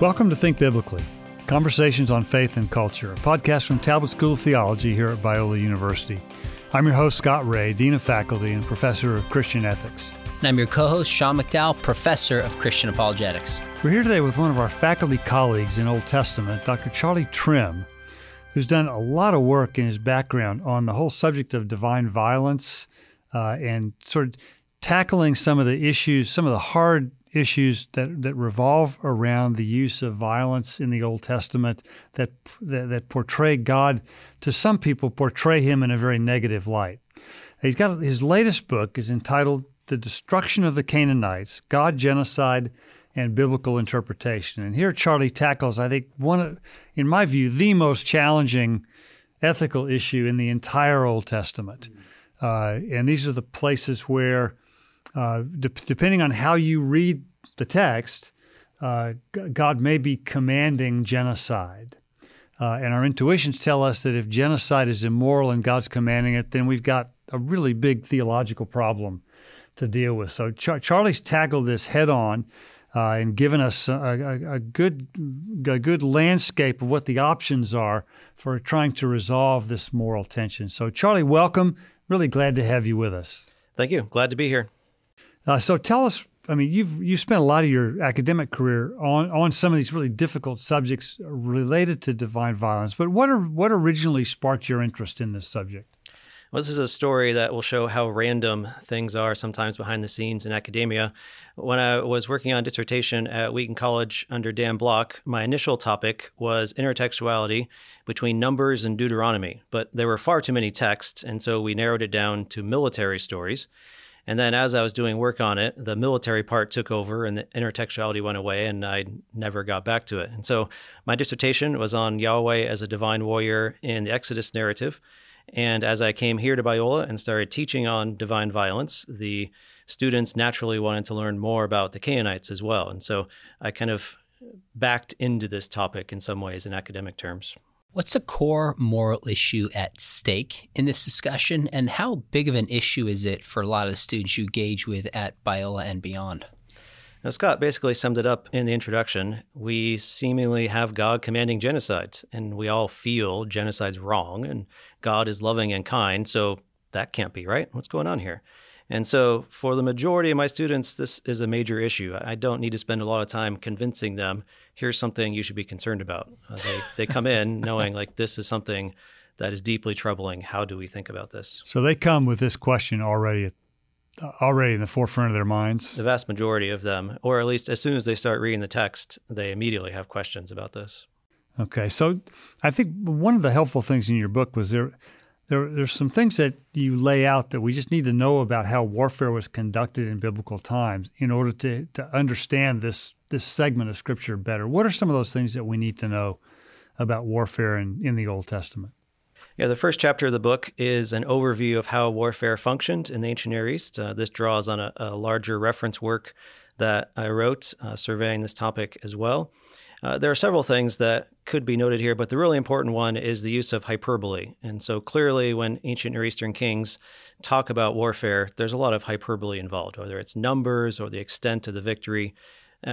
Welcome to Think Biblically Conversations on Faith and Culture, a podcast from Talbot School of Theology here at Biola University. I'm your host, Scott Rae, Dean of Faculty and Professor of Christian Ethics. And I'm your co host, Sean McDowell, Professor of Christian Apologetics. We're here today with one of our faculty colleagues in Old Testament, Dr. Charlie Trimm, who's done a lot of work in his background on the whole subject of divine violence uh, and sort of tackling some of the issues, some of the hard issues that, that revolve around the use of violence in the Old Testament that, that, that portray God to some people portray him in a very negative light. He's got his latest book is entitled "The Destruction of the Canaanites: God, Genocide, and Biblical Interpretation." And here Charlie tackles, I think, one of, in my view, the most challenging ethical issue in the entire Old Testament. Uh, and these are the places where uh, de- depending on how you read the text, uh, God may be commanding genocide. Uh, and our intuitions tell us that if genocide is immoral and God's commanding it, then we've got a really big theological problem to deal with. So Char- Charlie's tackled this head on uh, and given us a, a, a, good a good landscape of what the options are for trying to resolve this moral tension. So Charlie, welcome. Really glad to have you with us. Thank you. Glad to be here. Uh, so tell us. I mean, you've you spent a lot of your academic career on on some of these really difficult subjects related to divine violence. But what are, what originally sparked your interest in this subject? Well, this is a story that will show how random things are sometimes behind the scenes in academia. When I was working on dissertation at Wheaton College under Dan Block, my initial topic was intertextuality between Numbers and Deuteronomy, but there were far too many texts, and so we narrowed it down to military stories. And then as I was doing work on it, the military part took over and the intertextuality went away, and I never got back to it. And so my dissertation was on Yahweh as a divine warrior in the Exodus narrative. And as I came here to Biola and started teaching on divine violence, the students naturally wanted to learn more about the Canaanites as well. And so I kind of backed into this topic in some ways in academic terms. What's the core moral issue at stake in this discussion, and how big of an issue is it for a lot of the students you gauge with at Biola and beyond? Now, Scott basically summed it up in the introduction. We seemingly have God commanding genocide, and we all feel genocide's wrong, and God is loving and kind, so that can't be right. What's going on here? And so, for the majority of my students, this is a major issue. I don't need to spend a lot of time convincing them here's something you should be concerned about. Uh, they, they come in knowing like this is something that is deeply troubling. How do we think about this? So they come with this question already already in the forefront of their minds. The vast majority of them, or at least as soon as they start reading the text, they immediately have questions about this. Okay, so I think one of the helpful things in your book was there there, there's some things that you lay out that we just need to know about how warfare was conducted in biblical times in order to, to understand this this segment of scripture better. What are some of those things that we need to know about warfare in, in the Old Testament? Yeah, the first chapter of the book is an overview of how warfare functioned in the ancient Near East. Uh, this draws on a, a, larger reference work that I wrote uh, surveying this topic as well. Uh, there are several things that could be noted here, but the really important one is the use of hyperbole. And so clearly, when ancient Near Eastern kings talk about warfare, there's a lot of hyperbole involved, whether it's numbers or the extent of the victory.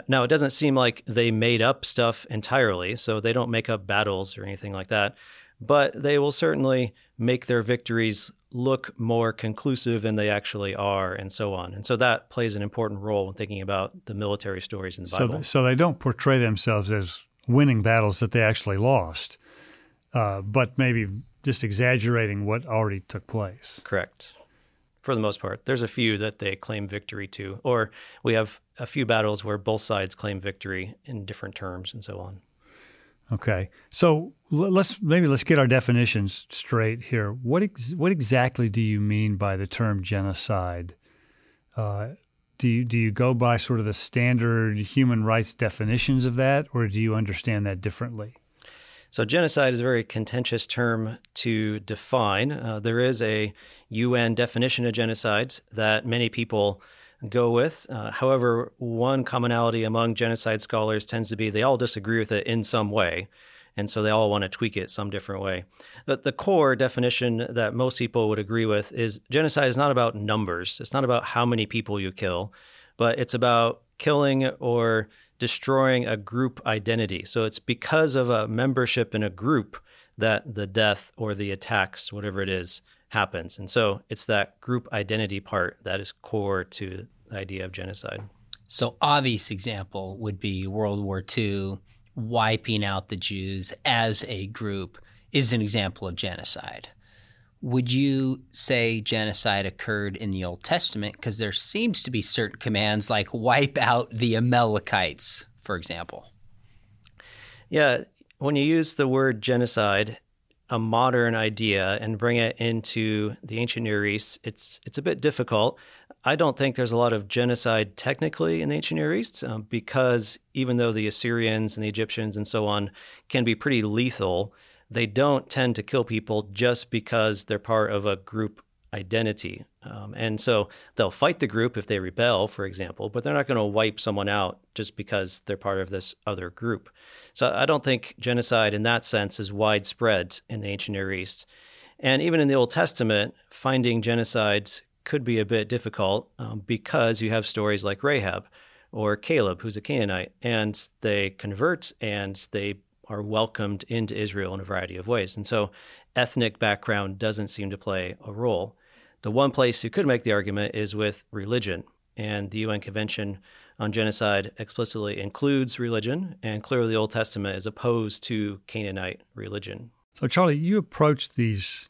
Now, it doesn't seem like they made up stuff entirely, so they don't make up battles or anything like that, but they will certainly make their victories look more conclusive than they actually are, and so on. And so that plays an important role in thinking about the military stories in the Bible. So, so they don't portray themselves as winning battles that they actually lost, uh, but maybe just exaggerating what already took place. Correct. For the most part, there's a few that they claim victory to, or we have a few battles where both sides claim victory in different terms and so on. Okay, so let's maybe let's get our definitions straight here. What ex- what exactly do you mean by the term genocide? Uh, do you do you go by sort of the standard human rights definitions of that, or do you understand that differently? So, genocide is a very contentious term to define. Uh, there is a UN definition of genocide that many people go with. Uh, however, one commonality among genocide scholars tends to be they all disagree with it in some way. And so they all want to tweak it some different way. But the core definition that most people would agree with is genocide is not about numbers. It's not about how many people you kill, but it's about killing or destroying a group identity. So it's because of a membership in a group that the death or the attacks, whatever it is, happens. And so it's that group identity part that is core to the idea of genocide. So obvious example would be World War II wiping out the Jews as a group is an example of genocide. Would you say genocide occurred in the Old Testament? Because there seems to be certain commands like wipe out the Amalekites, for example. Yeah, when you use the word genocide, a modern idea, and bring it into the ancient Near East, it's it's a bit difficult. I don't think there's a lot of genocide technically in the ancient Near East um, because even though the Assyrians and the Egyptians and so on can be pretty lethal, they don't tend to kill people just because they're part of a group identity. Um, and so they'll fight the group if they rebel, for example, but they're not going to wipe someone out just because they're part of this other group. So I don't think genocide in that sense is widespread in the ancient Near East. And even in the Old Testament, finding genocides could be a bit difficult um, because you have stories like Rahab or Caleb, who's a Canaanite, and they convert and they are welcomed into Israel in a variety of ways. And so ethnic background doesn't seem to play a role. The one place you could make the argument is with religion. And the UN Convention on Genocide explicitly includes religion, and clearly the Old Testament is opposed to Canaanite religion. So, Charlie, you approach these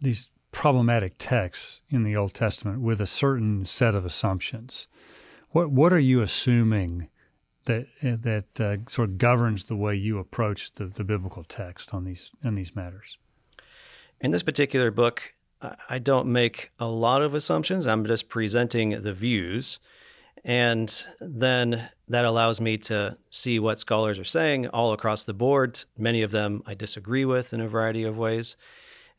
these problematic texts in the Old Testament with a certain set of assumptions. What what are you assuming that that uh, sort of governs the way you approach the, the biblical text on these on these matters? In this particular book, I don't make a lot of assumptions. I'm just presenting the views. And then that allows me to see what scholars are saying all across the board. Many of them I disagree with in a variety of ways.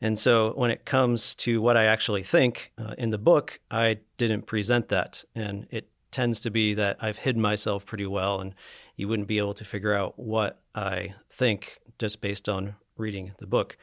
And so when it comes to what I actually think uh, in the book, I didn't present that. And it tends to be that I've hidden myself pretty well, and you wouldn't be able to figure out what I think just based on reading the book.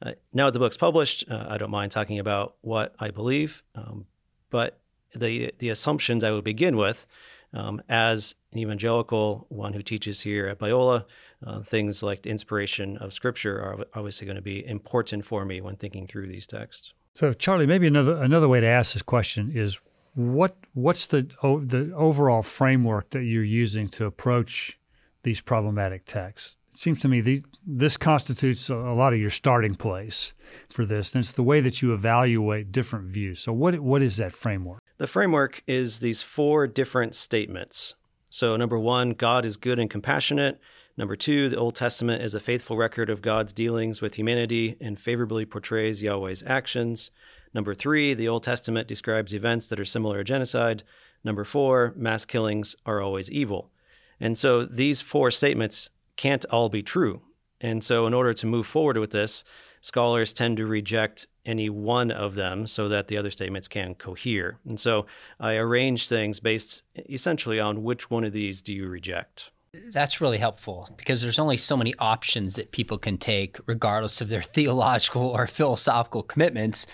Uh, now that the book's published, uh, I don't mind talking about what I believe, um, but the the assumptions I would begin with, um, as an evangelical, one who teaches here at Biola, uh, things like the inspiration of Scripture are obviously going to be important for me when thinking through these texts. So, Charlie, maybe another another way to ask this question is what what's the the overall framework that you're using to approach these problematic texts? Seems to me the, this constitutes a, a lot of your starting place for this, and it's the way that you evaluate different views. So, what what is that framework? The framework is these four different statements. So, number one, God is good and compassionate. Number two, the Old Testament is a faithful record of God's dealings with humanity and favorably portrays Yahweh's actions. Number three, the Old Testament describes events that are similar to genocide. Number four, mass killings are always evil. And so these four statements can't all be true. And so, in order to move forward with this, scholars tend to reject any one of them so that the other statements can cohere. And so, I arrange things based essentially on which one of these do you reject. That's really helpful because there's only so many options that people can take, regardless of their theological or philosophical commitments.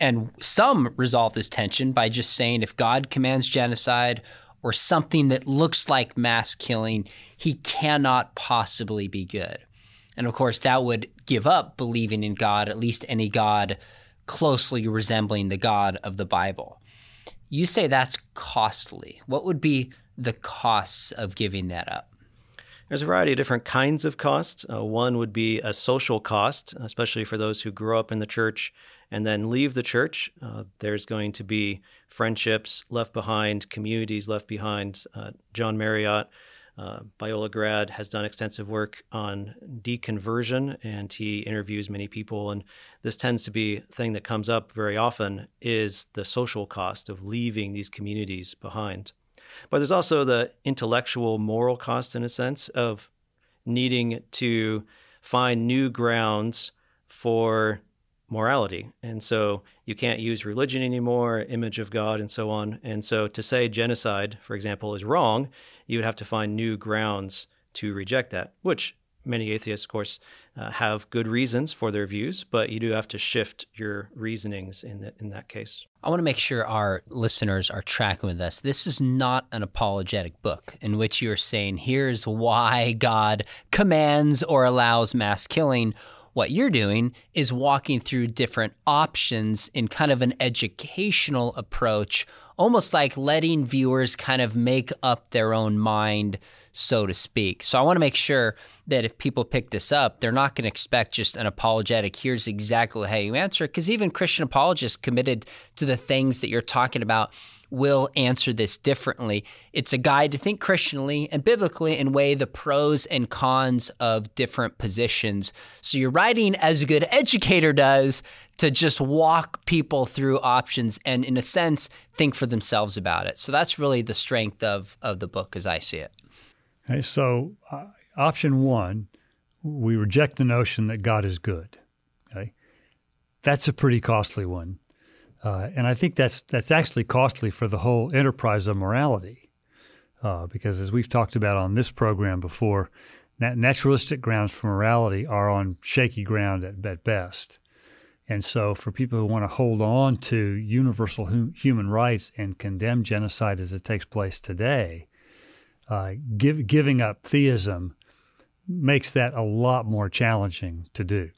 And some resolve this tension by just saying if God commands genocide or something that looks like mass killing, he cannot possibly be good. And of course, that would give up believing in God, at least any God closely resembling the God of the Bible. You say that's costly. What would be the costs of giving that up? There's a variety of different kinds of costs. Uh, one would be a social cost, especially for those who grow up in the church and then leave the church. Uh, there's going to be friendships left behind, communities left behind. Uh, John Marriott, uh, Biola grad, has done extensive work on deconversion, and he interviews many people. And this tends to be a thing that comes up very often: is the social cost of leaving these communities behind. But there's also the intellectual, moral cost, in a sense, of needing to find new grounds for morality. And so you can't use religion anymore, image of God, and so on. And so to say genocide, for example, is wrong, you would have to find new grounds to reject that, which many atheists, of course, uh, have good reasons for their views, but you do have to shift your reasonings in, the, in that case. I want to make sure our listeners are tracking with us. This is not an apologetic book in which you're saying, here's why God commands or allows mass killing. What you're doing is walking through different options in kind of an educational approach, almost like letting viewers kind of make up their own mind so to speak. So I want to make sure that if people pick this up, they're not going to expect just an apologetic, here's exactly how you answer. Because even Christian apologists committed to the things that you're talking about will answer this differently. It's a guide to think Christianly and biblically and weigh the pros and cons of different positions. So you're writing as a good educator does to just walk people through options and, in a sense, think for themselves about it. So that's really the strength of, of the book as I see it. Okay, so uh, option one, we reject the notion that God is good. Okay, that's a pretty costly one, uh, and I think that's that's actually costly for the whole enterprise of morality, uh, because as we've talked about on this program before, nat- naturalistic grounds for morality are on shaky ground at, at best. And so, for people who want to hold on to universal hu- human rights and condemn genocide as it takes place today, uh, give, giving up theism makes that a lot more challenging to do.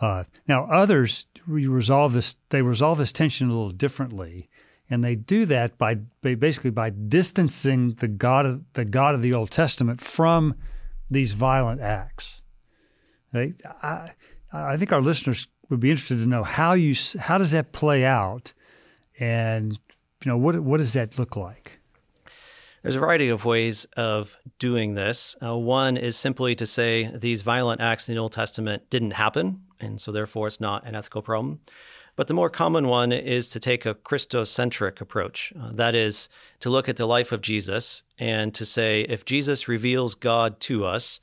Uh, now, others resolve this. They resolve this tension a little differently, and they do that by, by basically by distancing the God of the God of the Old Testament from these violent acts. They, I, I think our listeners would be interested to know how you how does that play out, and you know what what does that look like? There's a variety of ways of doing this. Uh, one is simply to say these violent acts in the Old Testament didn't happen, and so therefore it's not an ethical problem. But the more common one is to take a Christocentric approach. Uh, that is, to look at the life of Jesus and to say, if Jesus reveals God to us,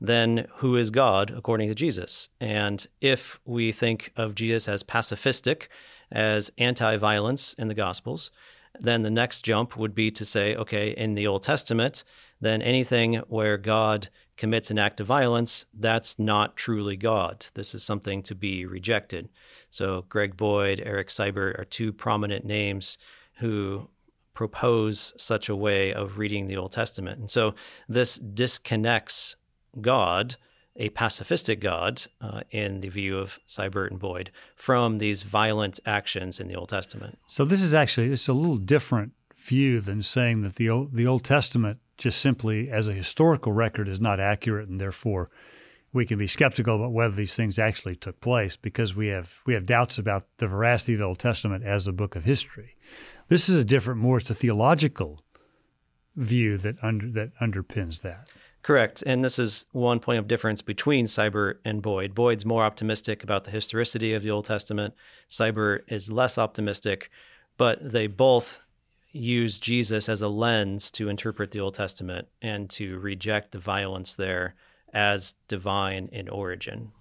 then who is God according to Jesus? And if we think of Jesus as pacifistic, as anti violence in the Gospels, then the next jump would be to say, okay, in the Old Testament, then anything where God commits an act of violence, that's not truly God. This is something to be rejected. So, Greg Boyd, Eric Seibert are two prominent names who propose such a way of reading the Old Testament. And so, this disconnects God a pacifistic God, uh, in the view of Seibert and Boyd, from these violent actions in the Old Testament. So this is actually it's a little different view than saying that the the Old Testament just simply as a historical record is not accurate, and therefore we can be skeptical about whether these things actually took place because we have we have doubts about the veracity of the Old Testament as a book of history. This is a different, more it's a theological view that under that underpins that. Correct. And this is one point of difference between Seibert and Boyd. Boyd's more optimistic about the historicity of the Old Testament, Seibert is less optimistic, but they both use Jesus as a lens to interpret the Old Testament and to reject the violence there as divine in origin.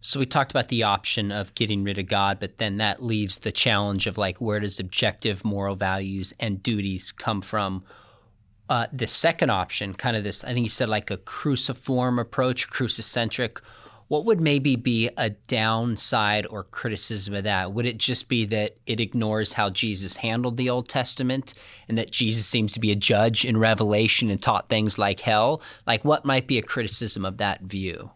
So we talked about the option of getting rid of God, but then that leaves the challenge of like where does objective moral values and duties come from? Uh, the second option, kind of this, I think you said like a cruciform approach, crucicentric. What would maybe be a downside or criticism of that? Would it just be that it ignores how Jesus handled the Old Testament and that Jesus seems to be a judge in Revelation and taught things like hell? Like, what might be a criticism of that view?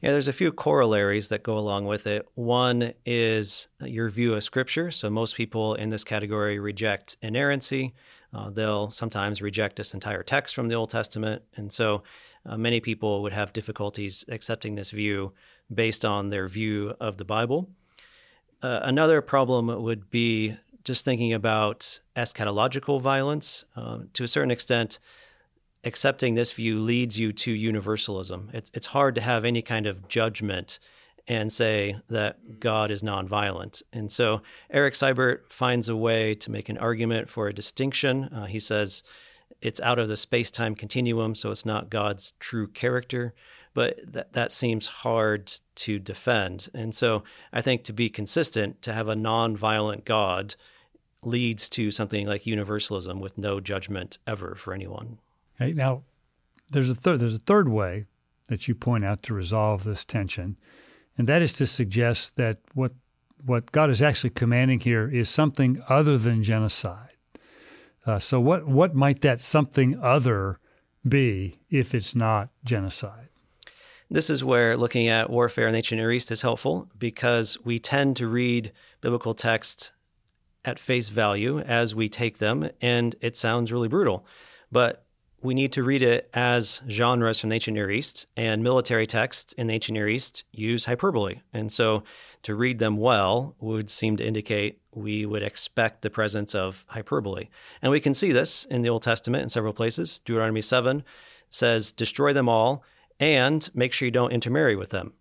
Yeah, there's a few corollaries that go along with it. One is your view of Scripture. So, most people in this category reject inerrancy. Uh, they'll sometimes reject this entire text from the Old Testament. And so uh, many people would have difficulties accepting this view based on their view of the Bible. Uh, another problem would be just thinking about eschatological violence. Um, to a certain extent, accepting this view leads you to universalism. It's, it's hard to have any kind of judgment and say that God is nonviolent. And so Eric Seibert finds a way to make an argument for a distinction. Uh, he says it's out of the space time continuum, so it's not God's true character. But that, that seems hard to defend. And so I think to be consistent, to have a nonviolent God leads to something like universalism with no judgment ever for anyone. Now, there's a third. There's a third way that you point out to resolve this tension, and that is to suggest that what what God is actually commanding here is something other than genocide. Uh, so, what what might that something other be if it's not genocide? This is where looking at warfare in the ancient Near East is helpful because we tend to read biblical texts at face value as we take them, and it sounds really brutal. But we need to read it as genres from the ancient Near East, and military texts in the ancient Near East use hyperbole. And so to read them well would seem to indicate we would expect the presence of hyperbole. And we can see this in the Old Testament in several places. Deuteronomy 7 says, Destroy them all and make sure you don't intermarry with them,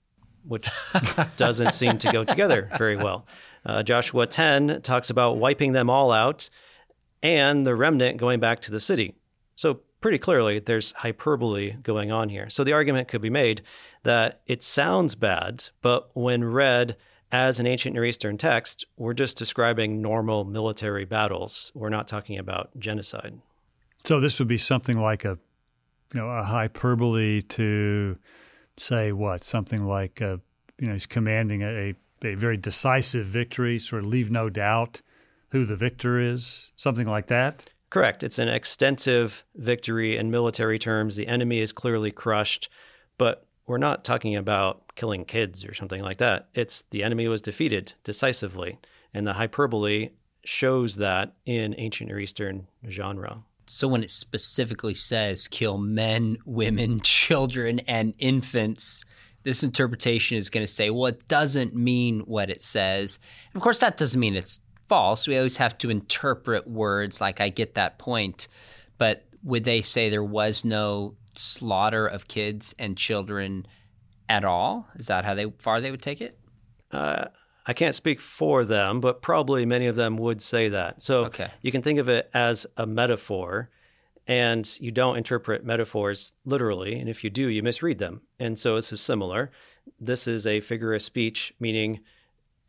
which doesn't seem to go together very well. Uh, Joshua 10 talks about wiping them all out and the remnant going back to the city. So pretty clearly there's hyperbole going on here. So the argument could be made that it sounds bad, but when read as an ancient Near Eastern text, we're just describing normal military battles. We're not talking about genocide. So this would be something like a, you know, a hyperbole to say what something like a, you know, he's commanding a, a very decisive victory, sort of leave no doubt who the victor is, something like that. Correct. It's an extensive victory in military terms. The enemy is clearly crushed, but we're not talking about killing kids or something like that. It's the enemy was defeated decisively, and the hyperbole shows that in ancient Near Eastern genre. So when it specifically says kill men, women, children, and infants, this interpretation is going to say, well, it doesn't mean what it says. of course, that doesn't mean it's false. We always have to interpret words like I get that point. But would they say there was no slaughter of kids and children at all? Is that how they far they would take it? Uh, I can't speak for them, but probably many of them would say that. So okay. you can think of it as a metaphor, and you don't interpret metaphors literally. And if you do, you misread them. And so this is similar. This is a figure of speech, meaning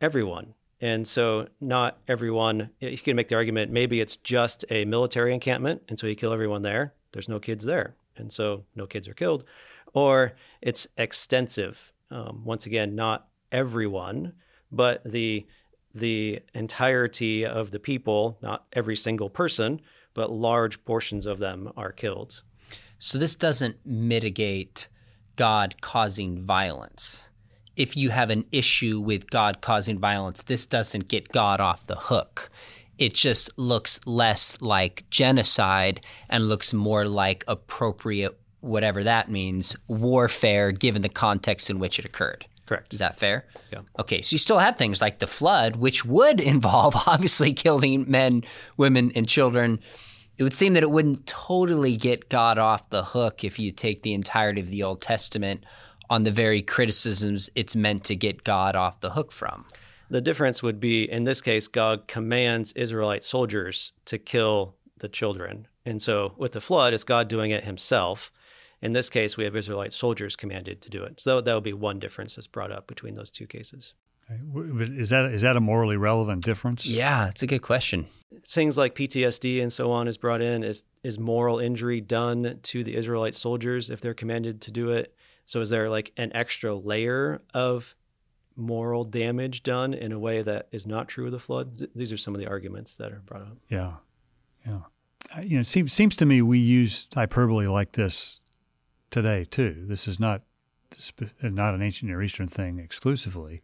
everyone, and so, not everyone, you can make the argument maybe it's just a military encampment, and so you kill everyone there. There's no kids there, and so no kids are killed. Or it's extensive. Um, once again, not everyone, but the the entirety of the people, not every single person, but large portions of them are killed. So this doesn't mitigate God causing violence if you have an issue with God causing violence, this doesn't get God off the hook. It just looks less like genocide and looks more like appropriate, whatever that means, warfare given the context in which it occurred. Correct. Is that fair? Yeah. Okay, so you still have things like the flood, which would involve obviously killing men, women, and children. It would seem that it wouldn't totally get God off the hook if you take the entirety of the Old Testament on the very criticisms it's meant to get God off the hook from. The difference would be in this case, God commands Israelite soldiers to kill the children. And so with the flood, it's God doing it himself. In this case, we have Israelite soldiers commanded to do it. So that would be one difference that's brought up between those two cases. Is that is that a morally relevant difference? Yeah, it's a good question. Things like PTSD and so on is brought in. Is is moral injury done to the Israelite soldiers if they're commanded to do it? So is there like an extra layer of moral damage done in a way that is not true of the flood? These are some of the arguments that are brought up. Yeah, yeah. You know, it seems seems to me we use hyperbole like this today too. This is not not an ancient Near Eastern thing exclusively,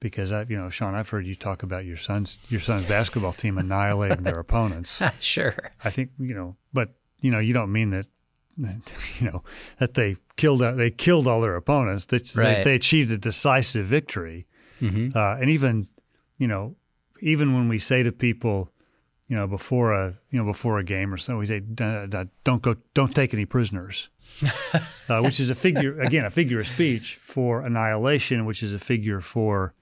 because I, you know, Sean, I've heard you talk about your son's your son's basketball team annihilating their opponents. sure. I think you know, but you know, you don't mean that you know that they killed they killed all their opponents. That right. they, they, achieved a decisive victory, mm-hmm. uh, and even you know even when we say to people, you know before a you know before a game or so, we say don't go don't take any prisoners, uh, which is a figure again a figure of speech for annihilation, which is a figure for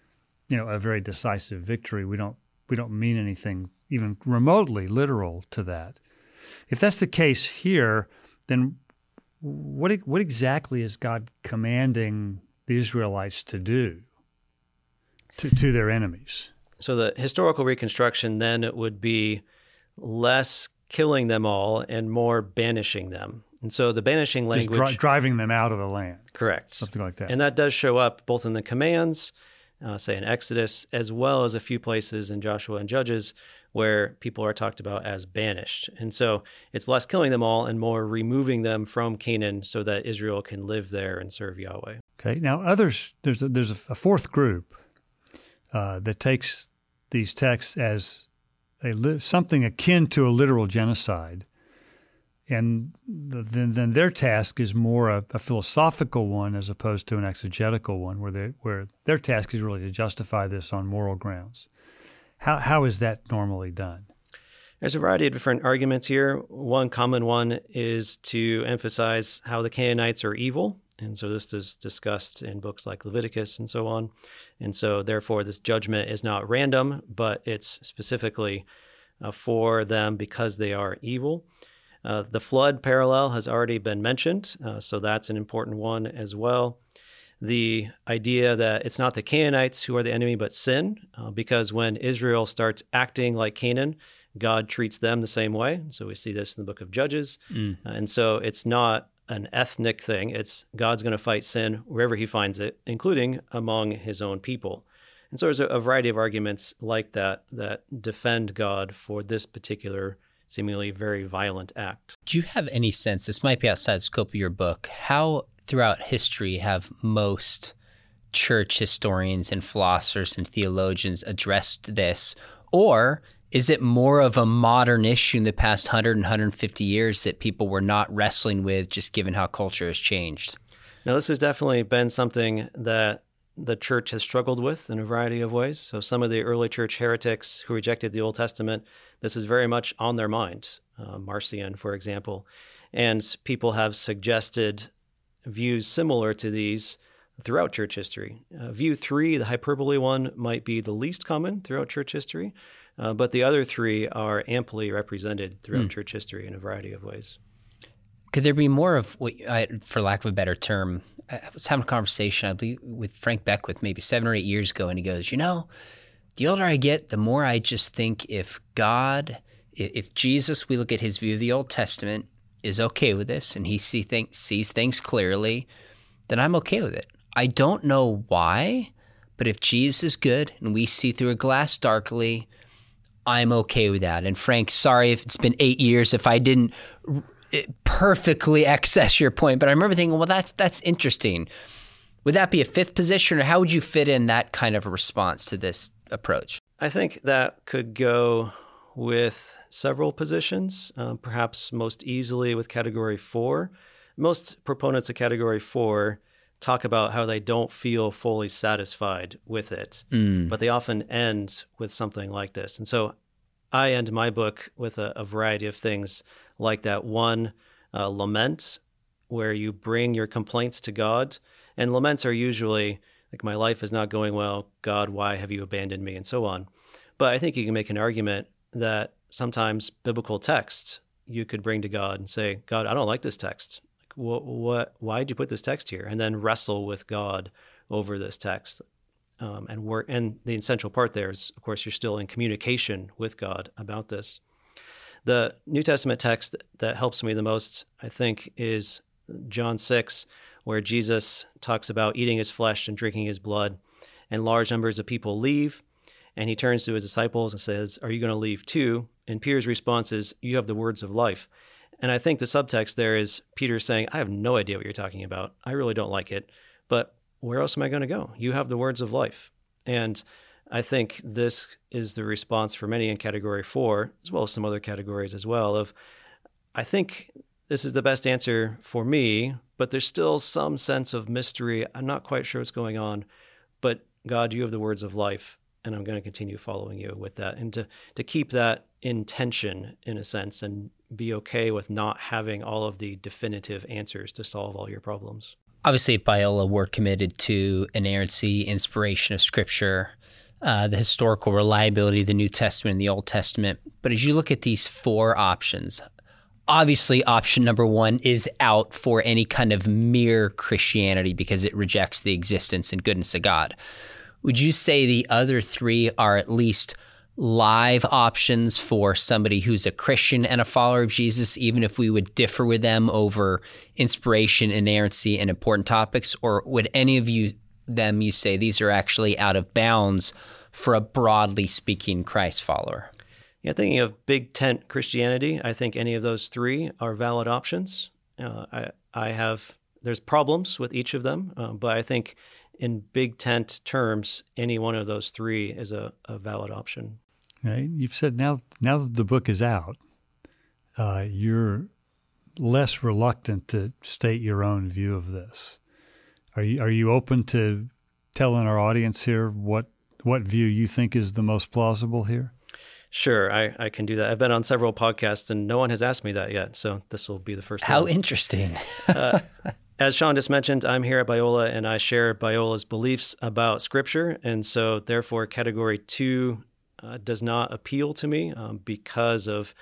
you know a very decisive victory. We don't we don't mean anything even remotely literal to that. If that's the case here, then what what exactly is God commanding the Israelites to do to, to their enemies? So the historical reconstruction then it would be less killing them all and more banishing them. And so the banishing language. Dri- driving them out of the land. Correct. Something like that. And that does show up both in the commands, uh, say in Exodus, as well as a few places in Joshua and Judges where people are talked about as banished. And so it's less killing them all and more removing them from Canaan so that Israel can live there and serve Yahweh. Okay. Now, others, there's a, there's a fourth group uh, that takes these texts as a, something akin to a literal genocide. And then, then their task is more a, a, philosophical one as opposed to an exegetical one, where, they, where their task is really to justify this on moral grounds. How, how is that normally done? There's a variety of different arguments here. One common one is to emphasize how the Canaanites are evil. And so this is discussed in books like Leviticus and so on. And so, therefore, this judgment is not random, but it's specifically uh, for them because they are evil. Uh, the flood parallel has already been mentioned, uh, so that's an important one as well the idea that it's not the Canaanites who are the enemy, but sin, uh, because when Israel starts acting like Canaan, God treats them the same way. So we see this in the book of Judges. Mm. Uh, and so it's not an ethnic thing, it's God's going to fight sin wherever he finds it, including among his own people. And so there's a, variety of arguments like that that defend God for this particular seemingly very violent act. Do you have any sense, this might be outside the scope of your book, how throughout history have most church historians and philosophers and theologians addressed this? Or is it more of a modern issue in the past 100 and 150 years that people were not wrestling with just given how culture has changed? Now, this has definitely been something that the church has struggled with in a variety of ways. So, some of the early church heretics who rejected the Old Testament, this is very much on their mind. Uh, Marcion, for example. And people have suggested views similar to these throughout church history. Uh, view three, the hyperbole one, might be the least common throughout church history, uh, but the other three are amply represented throughout mm. church history in a variety of ways. Could there be more of, what, for lack of a better term, I was having a conversation, I believe, with Frank Beckwith maybe seven or eight years ago, and he goes, You know, the older I get, the more I just think if God, if Jesus, we look at his view of the Old Testament, is okay with this and he see things, sees things clearly, then I'm okay with it. I don't know why, but if Jesus is good and we see through a glass darkly, I'm okay with that. And Frank, sorry if it's been eight years if I didn't perfectly access your point, but I remember thinking, well, that's that's interesting. Would that be a fifth position, or how would you fit in that kind of a response to this approach? I think that could go with several positions, um, perhaps most easily with category four. Most proponents of category four talk about how they don't feel fully satisfied with it, mm. but they often end with something like this. And so I end my book with a, a variety of things like that. One, uh, lament, where you bring your complaints to God. And laments are usually like, my life is not going well. God, why have you abandoned me? And so on. But I think you can make an argument that sometimes biblical texts you could bring to God and say, God, I don't like this text. What, what, why did you put this text here? And then wrestle with God over this text. Um, and work, and the essential part there is, of course, you're still in communication with God about this. The New Testament text that helps me the most, I think, is John 6, where Jesus talks about eating his flesh and drinking his blood, and large numbers of people leave and he turns to his disciples and says, Are you going to leave too? And Peter's response is, You have the words of life. And I think the subtext there is Peter saying, I have no idea what you're talking about. I really don't like it. But where else am I going to go? You have the words of life. And I think this is the response for many in category four, as well as some other categories as well, of I think this is the best answer for me, but there's still some sense of mystery. I'm not quite sure what's going on. But God, you have the words of life and I'm going to continue following you with that and to to keep that in tension in a sense and be okay with not having all of the definitive answers to solve all your problems. Obviously, at Biola, we're committed to inerrancy, inspiration of Scripture, uh, the historical reliability of the New Testament and the Old Testament. But as you look at these four options, obviously, option number one is out for any kind of mere Christianity because it rejects the existence and goodness of God. Would you say the other three are at least live options for somebody who's a Christian and a follower of Jesus, even if we would differ with them over inspiration, inerrancy, and important topics? Or would any of you them you say these are actually out of bounds for a broadly speaking Christ follower? Yeah, thinking of big tent Christianity, I think any of those three are valid options. Uh, I, I have there's problems with each of them, uh, but I think in big tent terms, any one of those three is a, a valid option. Right. You've said now now that the book is out, uh, you're less reluctant to state your own view of this. Are you are you open to telling our audience here what what view you think is the most plausible here? Sure, I, I can do that. I've been on several podcasts and no one has asked me that yet, so this will be the first. How one. interesting! uh, as Sean just mentioned, I'm here at Biola and I share Biola's beliefs about Scripture, and so therefore, Category Two uh, does not appeal to me um, because of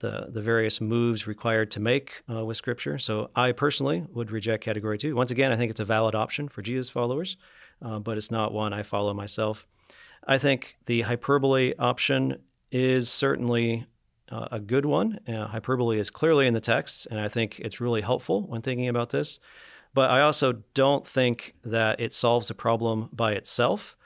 the the various moves required to make uh, with Scripture. So I personally would reject Category Two. Once again, I think it's a valid option for Jesus followers, uh, but it's not one I follow myself. I think the hyperbole option is certainly uh, a good one. Uh, hyperbole is clearly in the text, and I think it's really helpful when thinking about this. But I also don't think that it solves the problem by itself.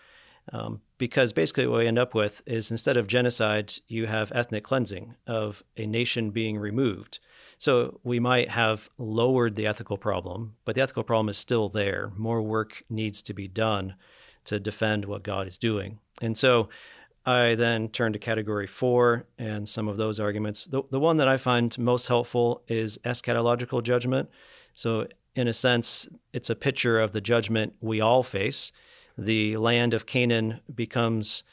Um, because basically what we end up with is instead of genocide, you have ethnic cleansing of a nation being removed. So we might have lowered the ethical problem, but the ethical problem is still there. More work needs to be done to defend what God is doing. And so I then turn to category four and some of those arguments. The, the one that I find most helpful is eschatological judgment. So, in a sense, it's a picture of the judgment we all face the land of Canaan becomes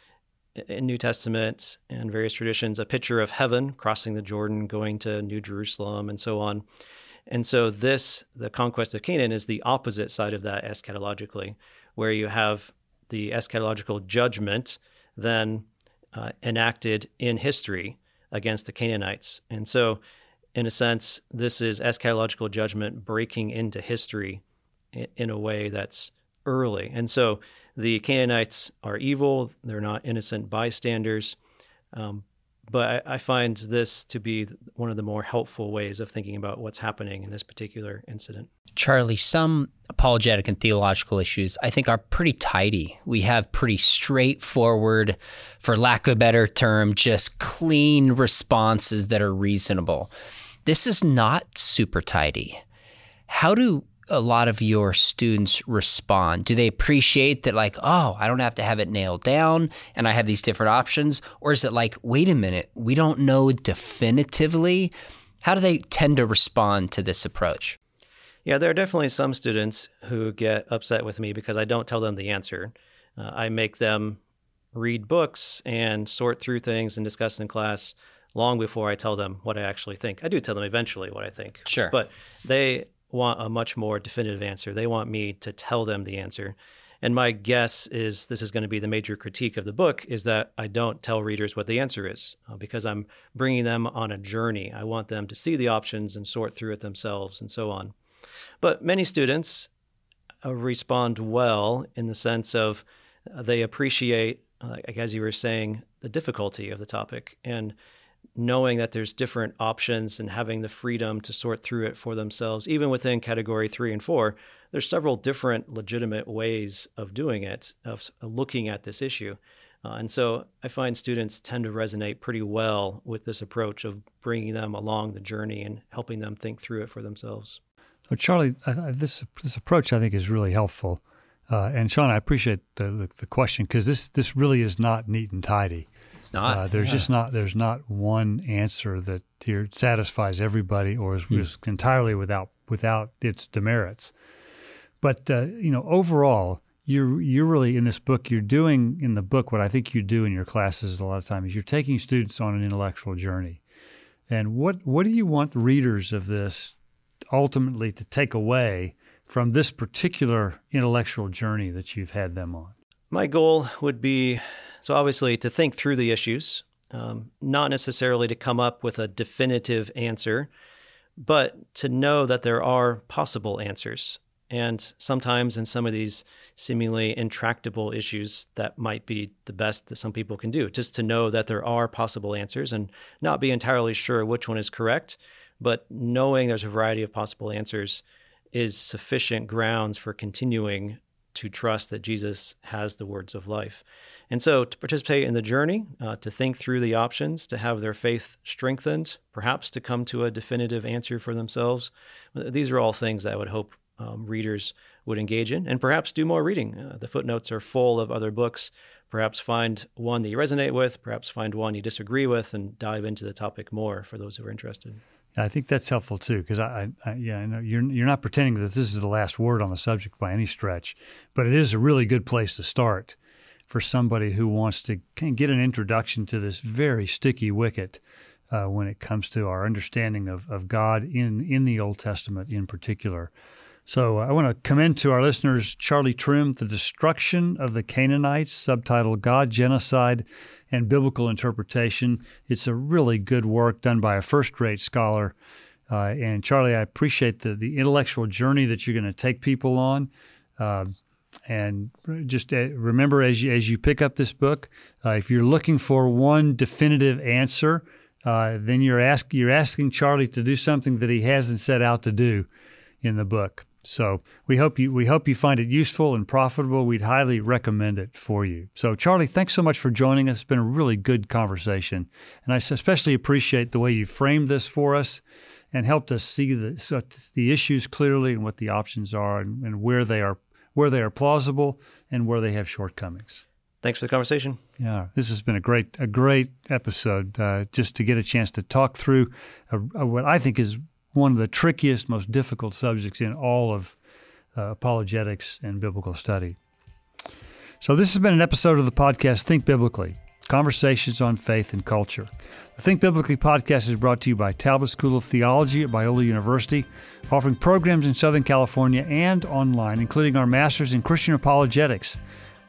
in New Testament and various traditions a picture of heaven crossing the Jordan, going to New Jerusalem, and so on. And so, this, the conquest of Canaan, is the opposite side of that eschatologically, where you have the eschatological judgment then uh, enacted in history against the Canaanites. And so, in a sense, this is eschatological judgment breaking into history in, in a way that's early. And so the Canaanites are evil, they're not innocent bystanders. Um, but I, I, find this to be one of the more helpful ways of thinking about what's happening in this particular incident. Charlie, some apologetic and theological issues I think are pretty tidy. We have pretty straightforward, for lack of a better term, just clean responses that are reasonable. This is not super tidy. How do a lot of your students respond? Do they appreciate that, like, oh, I don't have to have it nailed down and I have these different options? Or is it like, wait a minute, we don't know definitively? How do they tend to respond to this approach? Yeah, there are definitely some students who get upset with me because I don't tell them the answer. Uh, I make them read books and sort through things and discuss in class long before I tell them what I actually think. I do tell them eventually what I think. Sure. But they want a much more definitive answer. They want me to tell them the answer. And my guess is this is going to be the major critique of the book is that I don't tell readers what the answer is uh, because I'm bringing them on a journey. I want them to see the options and sort through it themselves and so on. But many students uh, respond well in the sense of uh, they appreciate, like as you were saying, the difficulty of the topic and knowing that there's different options and having the freedom to sort through it for themselves, even within category three and four, there's several different legitimate ways of doing it, of looking at this issue. Uh, and so I find students tend to resonate pretty well with this approach of bringing them along the journey and helping them think through it for themselves. Well, Charlie, I, I, this this approach I think is really helpful. Uh, and Sean, I appreciate the the, the question because this this really is not neat and tidy. It's not. Uh, there's yeah. just not. There's not one answer that here satisfies everybody or is, hmm. is entirely without without its demerits. But uh, you know, overall, you're you're really in this book. You're doing in the book what I think you do in your classes a lot of times. You're taking students on an intellectual journey. And what what do you want readers of this ultimately to take away from this particular intellectual journey that you've had them on? My goal would be so, obviously, to think through the issues, um, not necessarily to come up with a definitive answer, but to know that there are possible answers. And sometimes in some of these seemingly intractable issues, that might be the best that some people can do, just to know that there are possible answers and not be entirely sure which one is correct, but knowing there's a variety of possible answers is sufficient grounds for continuing to trust that Jesus has the words of life. And so, to participate in the journey, uh, to think through the options, to have their faith strengthened, perhaps to come to a definitive answer for themselves, these are all things that I would hope um, readers would engage in and perhaps do more reading. Uh, the footnotes are full of other books. Perhaps find one that you resonate with, perhaps find one you disagree with, and dive into the topic more for those who are interested. I think that's helpful too, because I, I, yeah, I know you're you're not pretending that this is the last word on the subject by any stretch, but it is a really good place to start for somebody who wants to get an introduction to this very sticky wicket uh, when it comes to our understanding of, of God in in the Old Testament in particular. So I want to commend to our listeners Charlie Trimm, The Destruction of the Canaanites, subtitled God, Genocide, and Biblical Interpretation. It's a really good work done by a first rate scholar. Uh, and Charlie, I appreciate the, the intellectual journey that you're going to take people on. Uh, and just uh, remember as you, as you pick up this book, uh, if you're looking for one definitive answer, uh, then you're, ask, you're asking Charlie to do something that he hasn't set out to do in the book. So we hope you we hope you find it useful and profitable. We'd highly recommend it for you. So Charlie, thanks so much for joining us. It's been a really good conversation, and I especially appreciate the way you framed this for us and helped us see the the issues clearly and what the options are and, and where they are where they are plausible and where they have shortcomings. Thanks for the conversation. Yeah, this has been a great a great episode. Uh, just to get a chance to talk through a, a, what I think is one of the trickiest, most difficult subjects in all of uh, apologetics and biblical study. So, this has been an episode of the podcast Think Biblically Conversations on Faith and Culture. The Think Biblically podcast is brought to you by Talbot School of Theology at Biola University, offering programs in Southern California and online, including our Master's in Christian Apologetics,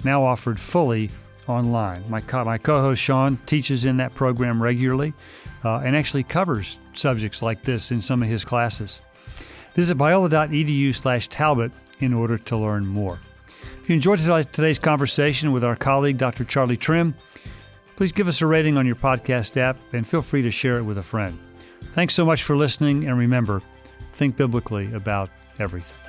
now offered fully online. My, co- my co host Sean teaches in that program regularly uh, and actually covers subjects like this in some of his classes. Visit biola.edu slash Talbot in order to learn more. If you enjoyed today's conversation with our colleague, Dr. Charlie Trimm, please give us a rating on your podcast app and feel free to share it with a friend. Thanks so much for listening, and remember, think biblically about everything.